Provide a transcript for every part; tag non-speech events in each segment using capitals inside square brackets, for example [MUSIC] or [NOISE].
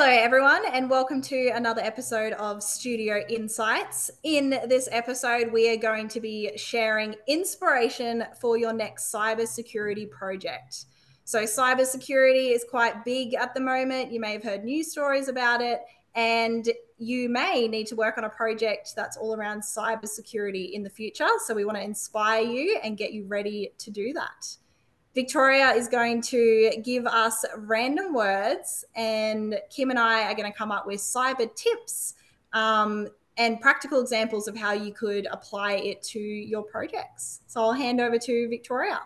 Hello, everyone, and welcome to another episode of Studio Insights. In this episode, we are going to be sharing inspiration for your next cybersecurity project. So, cybersecurity is quite big at the moment. You may have heard news stories about it, and you may need to work on a project that's all around cybersecurity in the future. So, we want to inspire you and get you ready to do that. Victoria is going to give us random words, and Kim and I are going to come up with cyber tips um, and practical examples of how you could apply it to your projects. So I'll hand over to Victoria.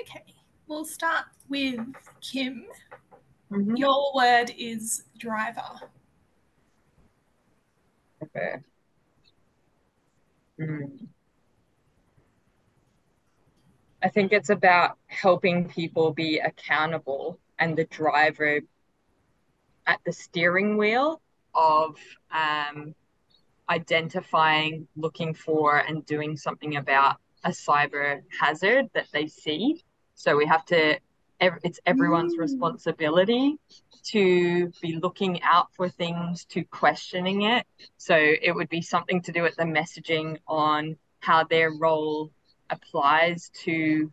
Okay, we'll start with Kim. Mm-hmm. Your word is driver. Okay. Mm. I think it's about helping people be accountable and the driver at the steering wheel of um, identifying, looking for, and doing something about a cyber hazard that they see. So we have to, it's everyone's mm. responsibility to be looking out for things, to questioning it. So it would be something to do with the messaging on how their role applies to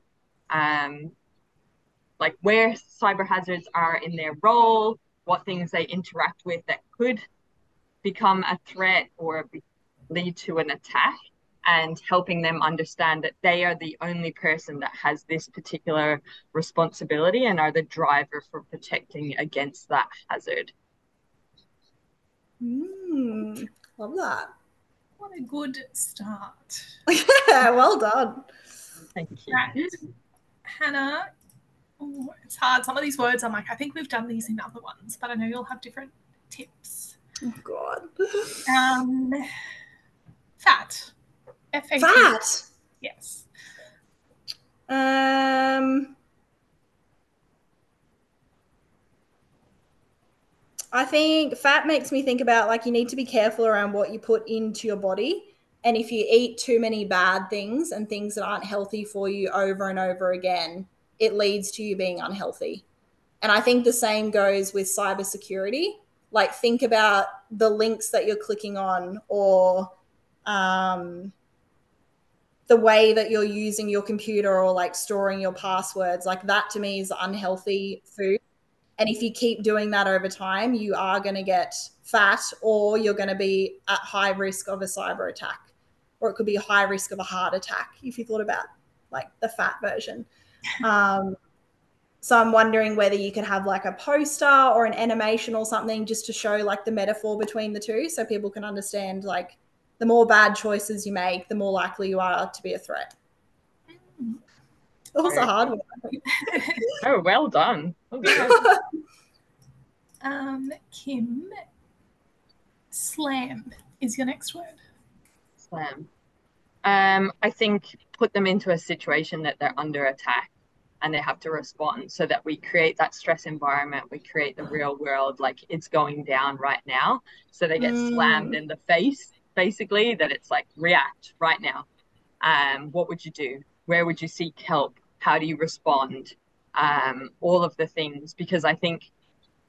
um, like where cyber hazards are in their role, what things they interact with that could become a threat or be, lead to an attack, and helping them understand that they are the only person that has this particular responsibility and are the driver for protecting against that hazard. Mm, love that. What a good start. yeah, [LAUGHS] well done. Thank you. Right. Hannah, oh, it's hard. Some of these words I'm like, I think we've done these in other ones, but I know you'll have different tips. Oh God. Um, fat. F-A-T. Fat. Yes. Um. I think fat makes me think about like you need to be careful around what you put into your body. And if you eat too many bad things and things that aren't healthy for you over and over again, it leads to you being unhealthy. And I think the same goes with cybersecurity. Like, think about the links that you're clicking on or um, the way that you're using your computer or like storing your passwords. Like, that to me is unhealthy food. And if you keep doing that over time, you are going to get fat or you're going to be at high risk of a cyber attack, or it could be a high risk of a heart attack if you thought about like the fat version. [LAUGHS] Um, so I'm wondering whether you could have like a poster or an animation or something just to show like the metaphor between the two so people can understand like the more bad choices you make, the more likely you are to be a threat. That was a hard one. [LAUGHS] oh, well done. [LAUGHS] um, Kim, slam is your next word. Slam. Um, I think put them into a situation that they're under attack and they have to respond so that we create that stress environment we create the real world like it's going down right now so they get mm. slammed in the face basically that it's like react right now um, what would you do where would you seek help? How do you respond? Um, all of the things because i think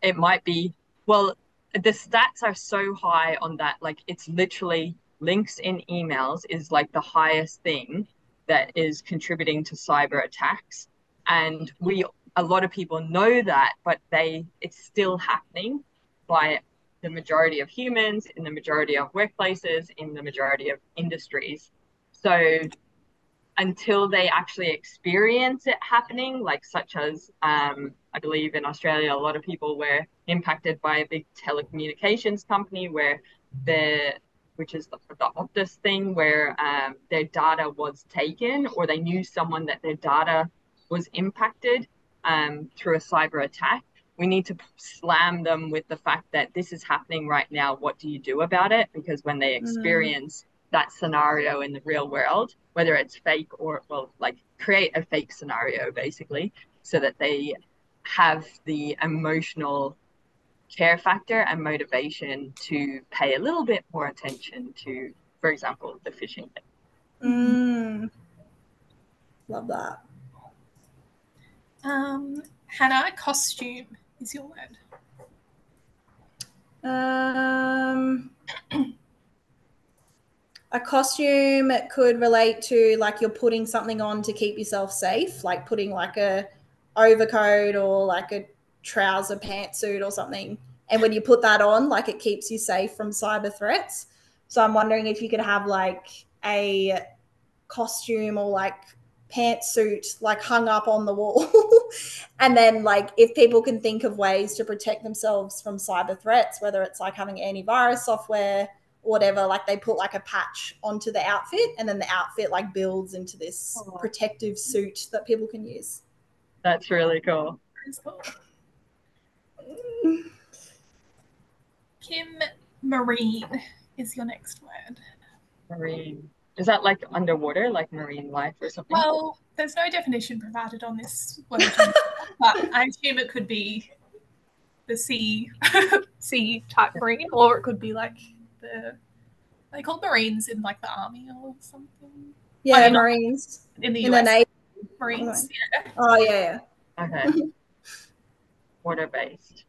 it might be well the stats are so high on that like it's literally links in emails is like the highest thing that is contributing to cyber attacks. And we a lot of people know that but they it's still happening by the majority of humans in the majority of workplaces in the majority of industries. So until they actually experience it happening, like such as um, I believe in Australia, a lot of people were impacted by a big telecommunications company where the which is the, the Optus thing, where um, their data was taken, or they knew someone that their data was impacted um, through a cyber attack. We need to slam them with the fact that this is happening right now. What do you do about it? Because when they mm. experience. That scenario in the real world, whether it's fake or well like create a fake scenario basically so that they have the emotional care factor and motivation to pay a little bit more attention to for example the phishing thing. Mm. love that. Um hannah costume is your word. Um, [CLEARS THROAT] a costume could relate to like you're putting something on to keep yourself safe, like putting like a overcoat or like a trouser pantsuit or something. And when you put that on, like it keeps you safe from cyber threats. So I'm wondering if you could have like a costume or like pantsuit like hung up on the wall. [LAUGHS] and then like if people can think of ways to protect themselves from cyber threats, whether it's like having antivirus software whatever, like they put like a patch onto the outfit and then the outfit like builds into this oh. protective suit that people can use. That's really cool. Kim Marine is your next word. Marine. Is that like underwater, like marine life or something? Well, there's no definition provided on this word, [LAUGHS] but I assume it could be the sea, [LAUGHS] sea type marine, or it could be like the they call marines in like the army or something. Yeah, I mean, marines in the in US. The Navy. Marines. Yeah. Oh yeah. yeah. Okay. [LAUGHS] Water based.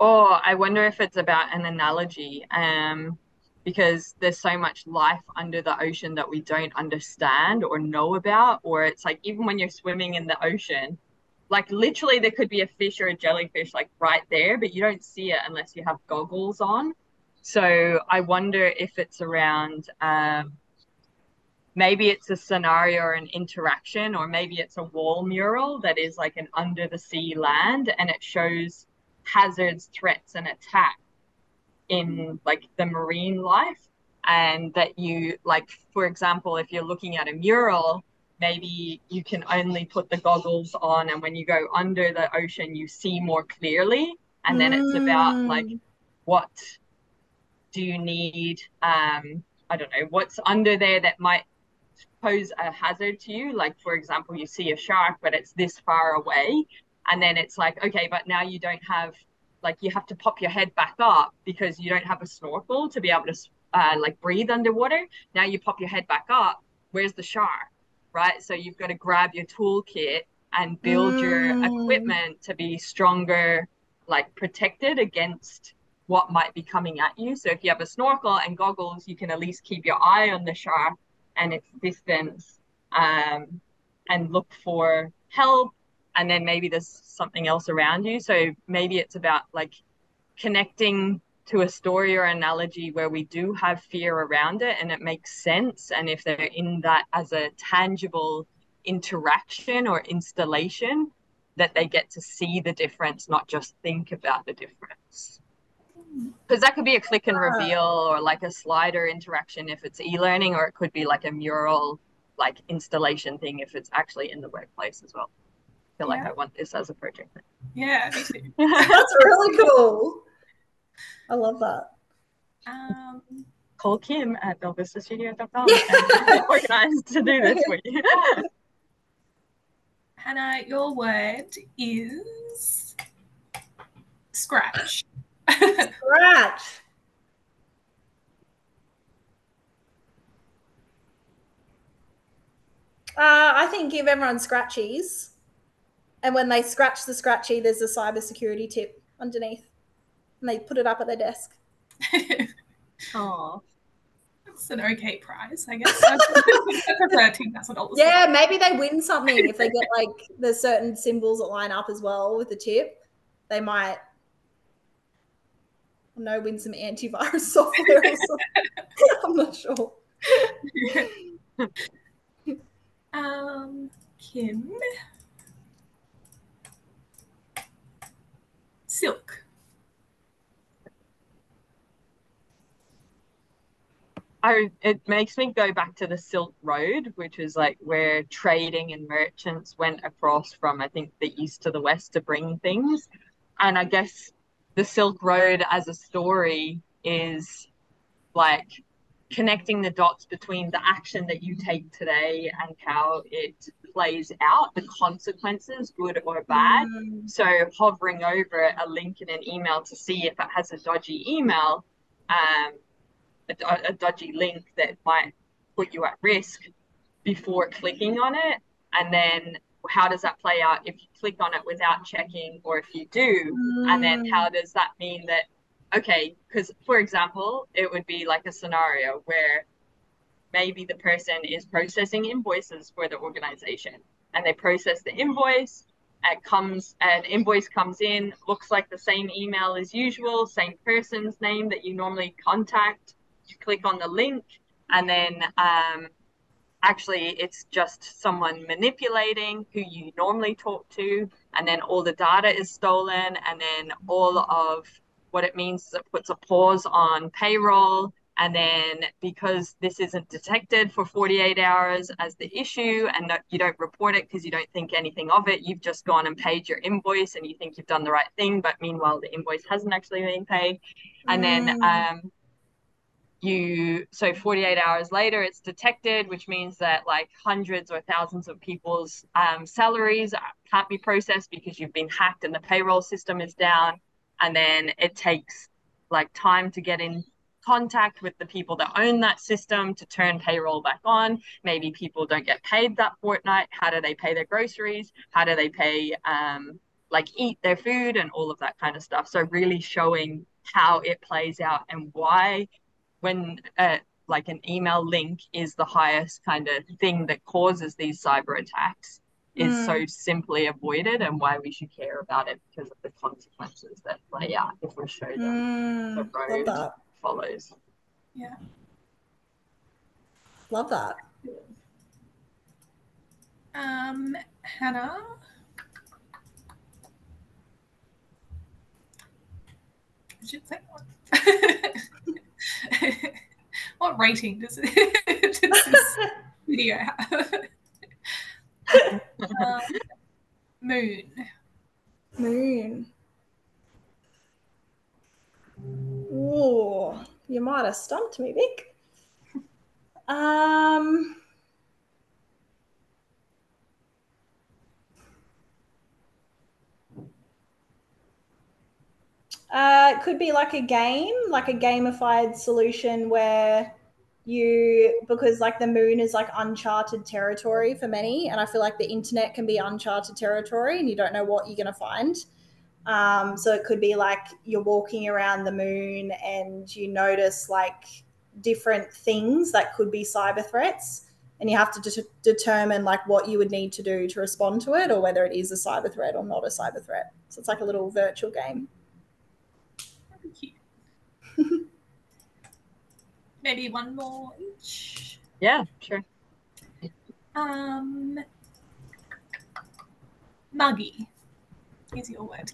Oh, I wonder if it's about an analogy. Um, because there's so much life under the ocean that we don't understand or know about. Or it's like even when you're swimming in the ocean, like literally there could be a fish or a jellyfish like right there, but you don't see it unless you have goggles on. So I wonder if it's around um, maybe it's a scenario or an interaction, or maybe it's a wall mural that is like an under the sea land and it shows hazards, threats, and attack in like the marine life. And that you, like, for example, if you're looking at a mural, maybe you can only put the goggles on, and when you go under the ocean, you see more clearly. And then mm. it's about like, mm. what do you need? Um, I don't know, what's under there that might pose a hazard to you. Like, for example, you see a shark, but it's this far away and then it's like okay but now you don't have like you have to pop your head back up because you don't have a snorkel to be able to uh, like breathe underwater now you pop your head back up where's the shark right? So you've got to grab your toolkit and build mm. your equipment to be stronger like protected against what might be coming at you. So if you have a snorkel and goggles you can at least keep your eye on the shark and its distance um, and look for help and then maybe there's something else around you. So maybe it's about like connecting to a story or analogy where we do have fear around it and it makes sense and if they're in that as a tangible interaction or installation that they get to see the difference not just think about the difference because that could be a click and reveal or like a slider interaction if it's e-learning or it could be like a mural like installation thing if it's actually in the workplace as well I feel yeah. like I want this as a project. Yeah, me too. [LAUGHS] That's really cool. I love that. Um, Call Kim at belvistastudio.com and organized to do this for you. [LAUGHS] Hannah, your word is scratch. Scratch. Uh, I think give everyone scratchies. And when they scratch the scratchy, there's a cybersecurity tip underneath. And they put it up at their desk. [LAUGHS] Oh. It's an okay prize, I guess. [LAUGHS] Ten thousand dollars. Yeah, maybe they win something if they get like there's certain symbols that line up as well with the tip. They might no win some antivirus [LAUGHS] software or something. I'm not sure. um Kim. silk. I, it makes me go back to the Silk Road, which is like where trading and merchants went across from, I think, the east to the west to bring things. And I guess the Silk Road as a story is like connecting the dots between the action that you take today and how it plays out, the consequences, good or bad. Mm. So hovering over a link in an email to see if it has a dodgy email, um, a, a dodgy link that might put you at risk before clicking on it, and then how does that play out if you click on it without checking or if you do mm. and then how does that mean that okay because for example it would be like a scenario where maybe the person is processing invoices for the organization and they process the invoice it comes an invoice comes in looks like the same email as usual same person's name that you normally contact you click on the link and then um, actually it's just someone manipulating who you normally talk to and then all the data is stolen and then all of what it means is it puts a pause on payroll and then because this isn't detected for 48 hours as the issue and that you don't report it because you don't think anything of it you've just gone and paid your invoice and you think you've done the right thing but meanwhile the invoice hasn't actually been paid and mm. then um, you so 48 hours later it's detected which means that like hundreds or thousands of people's um, salaries can't be processed because you've been hacked and the payroll system is down. And then it takes like time to get in contact with the people that own that system to turn payroll back on. Maybe people don't get paid that fortnight. How do they pay their groceries? How do they pay um, like eat their food and all of that kind of stuff? So really showing how it plays out and why when uh, like an email link is the highest kind of thing that causes these cyber attacks is mm. so simply avoided and why we should care about it because of the consequences that play out if we show them mm. the road follows. Yeah. Love that. Um, Hannah. I should say [LAUGHS] what rating does, it, [LAUGHS] does this video have? [LAUGHS] um, moon. Moon. Oh, you might have stumped me, Vic. Um. Uh, it could be like a game, like a gamified solution where you, because like the moon is like uncharted territory for many, and I feel like the internet can be uncharted territory and you don't know what you're going to find. Um, so it could be like you're walking around the moon and you notice like different things that could be cyber threats and you have to de- determine like what you would need to do to respond to it or whether it is a cyber threat or not a cyber threat so it's like a little virtual game Maybe one more each. Yeah, sure. Um, muggy is your word.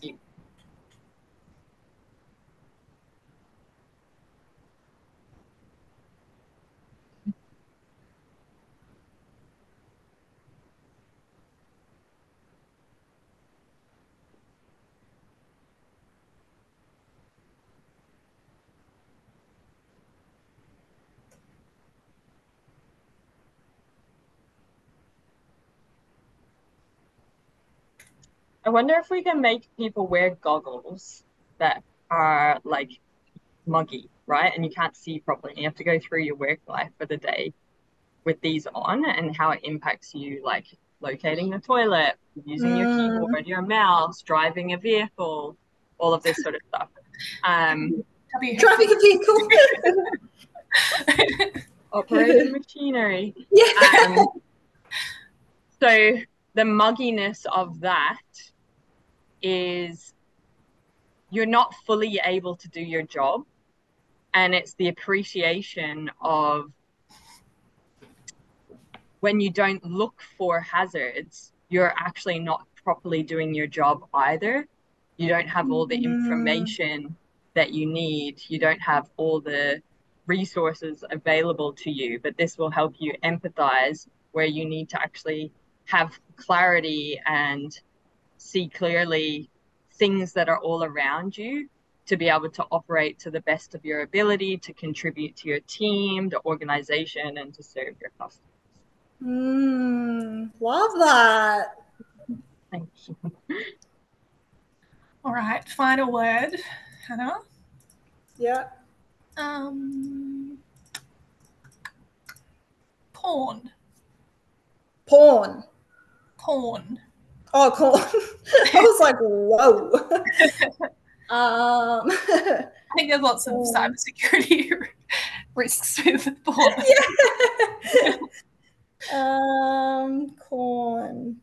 I wonder if we can make people wear goggles that are like muggy, right? And you can't see properly. You have to go through your work life for the day with these on and how it impacts you, like locating the toilet, using mm. your keyboard, your mouse, driving a vehicle, all of this sort of stuff. Um, driving a vehicle. [LAUGHS] operating [LAUGHS] machinery. Yeah. Um, so the mugginess of that is you're not fully able to do your job and it's the appreciation of when you don't look for hazards you're actually not properly doing your job either you don't have all the mm-hmm. information that you need you don't have all the resources available to you but this will help you empathize where you need to actually have clarity and see clearly things that are all around you to be able to operate to the best of your ability to contribute to your team, the organization, and to serve your customers. Mm, love that. Thank you. [LAUGHS] All right, final word, Hannah. Yeah. Um, porn. Porn. Corn. Oh, corn. [LAUGHS] I was like, whoa. [LAUGHS] um, [LAUGHS] I think there's lots of Corn. cybersecurity risks with porn. yeah. um, corn.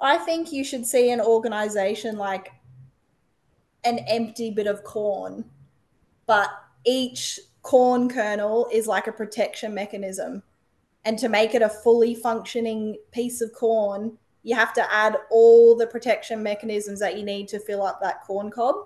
I think you should see an organization like an empty bit of corn, but each corn kernel is like a protection mechanism. And to make it a fully functioning piece of corn, you have to add all the protection mechanisms that you need to fill up that corn cob.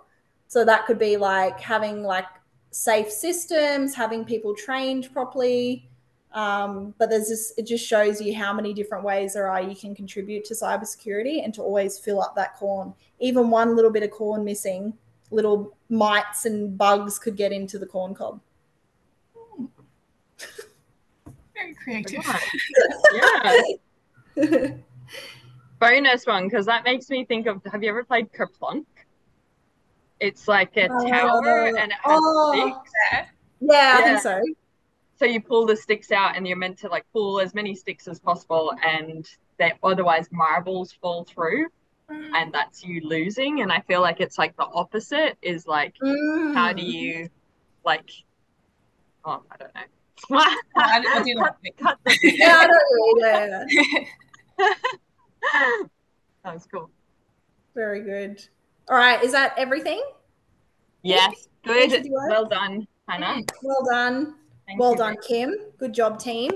So that could be like having like safe systems, having people trained properly. Um, but there's this, it just shows you how many different ways there are you can contribute to cybersecurity and to always fill up that corn. Even one little bit of corn missing, little mites and bugs could get into the corn cob. Very creative. yeah. [LAUGHS] Bonus one, because that makes me think of have you ever played Kerplunk? It's like a Oh, tower and it has oh. sticks. Yeah. Yeah, I think so. So you pull the sticks out and you're meant to like pull as many sticks as possible and that otherwise marbles fall through Mm. and that's you losing. And I feel like it's like the opposite is like how do Mm. you like oh I don't know. I, I do like cut. Yeah, I don't really. That was cool. Very good. All right, is that everything? Yes, good. Well done, Hannah. Well done. Thank well you. done, Kim. Good job, team.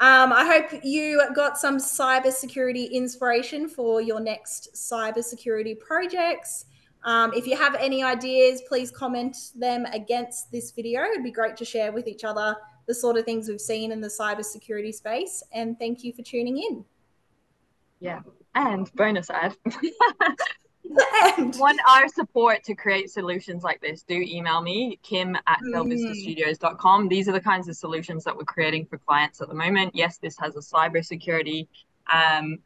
Um, I hope you got some cybersecurity inspiration for your next cybersecurity projects. Um, if you have any ideas, please comment them against this video. It'd be great to share with each other the sort of things we've seen in the cybersecurity space. And thank you for tuning in. Yeah. And bonus ad. And [LAUGHS] Want our support to create solutions like this, do email me, kim at Mm. belvistastudios.com. These are the kinds of solutions that we're creating for clients at the moment. Yes, this has a cybersecurity um,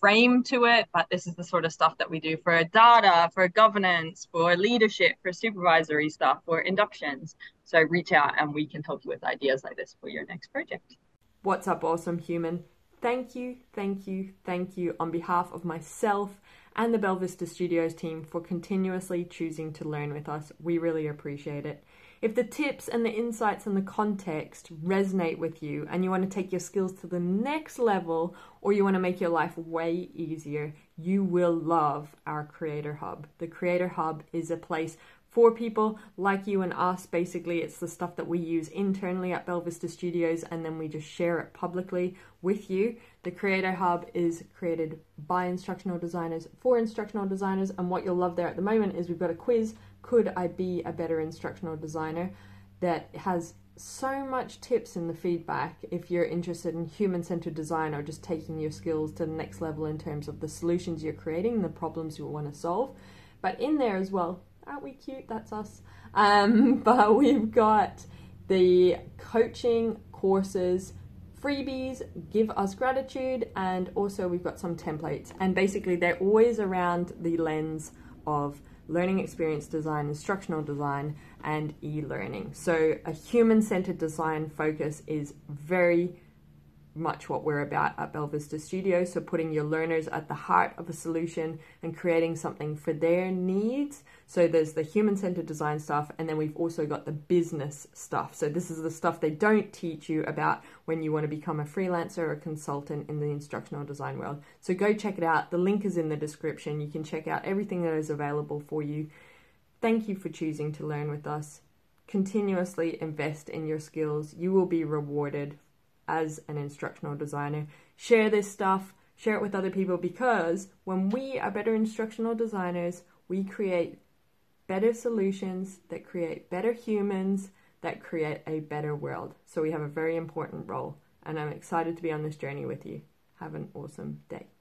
frame to it, but this is the sort of stuff that we do for data, for governance, for leadership, for supervisory stuff, for inductions. So reach out and we can help you with ideas like this for your next project. What's up, awesome human? Thank you, thank you, thank you on behalf of myself and the Belvista Studios team for continuously choosing to learn with us. We really appreciate it. If the tips and the insights and the context resonate with you and you want to take your skills to the next level or you want to make your life way easier, you will love our Creator Hub. The Creator Hub is a place for people like you and us. Basically, it's the stuff that we use internally at Belvista Studios and then we just share it publicly with you. The Creator Hub is created by instructional designers for instructional designers, and what you'll love there at the moment is we've got a quiz Could I be a better instructional designer? that has so much tips in the feedback if you're interested in human centered design or just taking your skills to the next level in terms of the solutions you're creating, the problems you want to solve. But in there as well, aren't we cute? That's us. Um, [LAUGHS] but we've got the coaching courses, freebies, give us gratitude, and also we've got some templates. And basically, they're always around the lens of learning experience design, instructional design, and e learning. So, a human centered design focus is very much what we're about at Belvista Studios. So, putting your learners at the heart of a solution and creating something for their needs. So, there's the human centered design stuff, and then we've also got the business stuff. So, this is the stuff they don't teach you about when you want to become a freelancer or a consultant in the instructional design world. So, go check it out. The link is in the description. You can check out everything that is available for you. Thank you for choosing to learn with us. Continuously invest in your skills. You will be rewarded as an instructional designer. Share this stuff, share it with other people because when we are better instructional designers, we create better solutions that create better humans that create a better world. So we have a very important role, and I'm excited to be on this journey with you. Have an awesome day.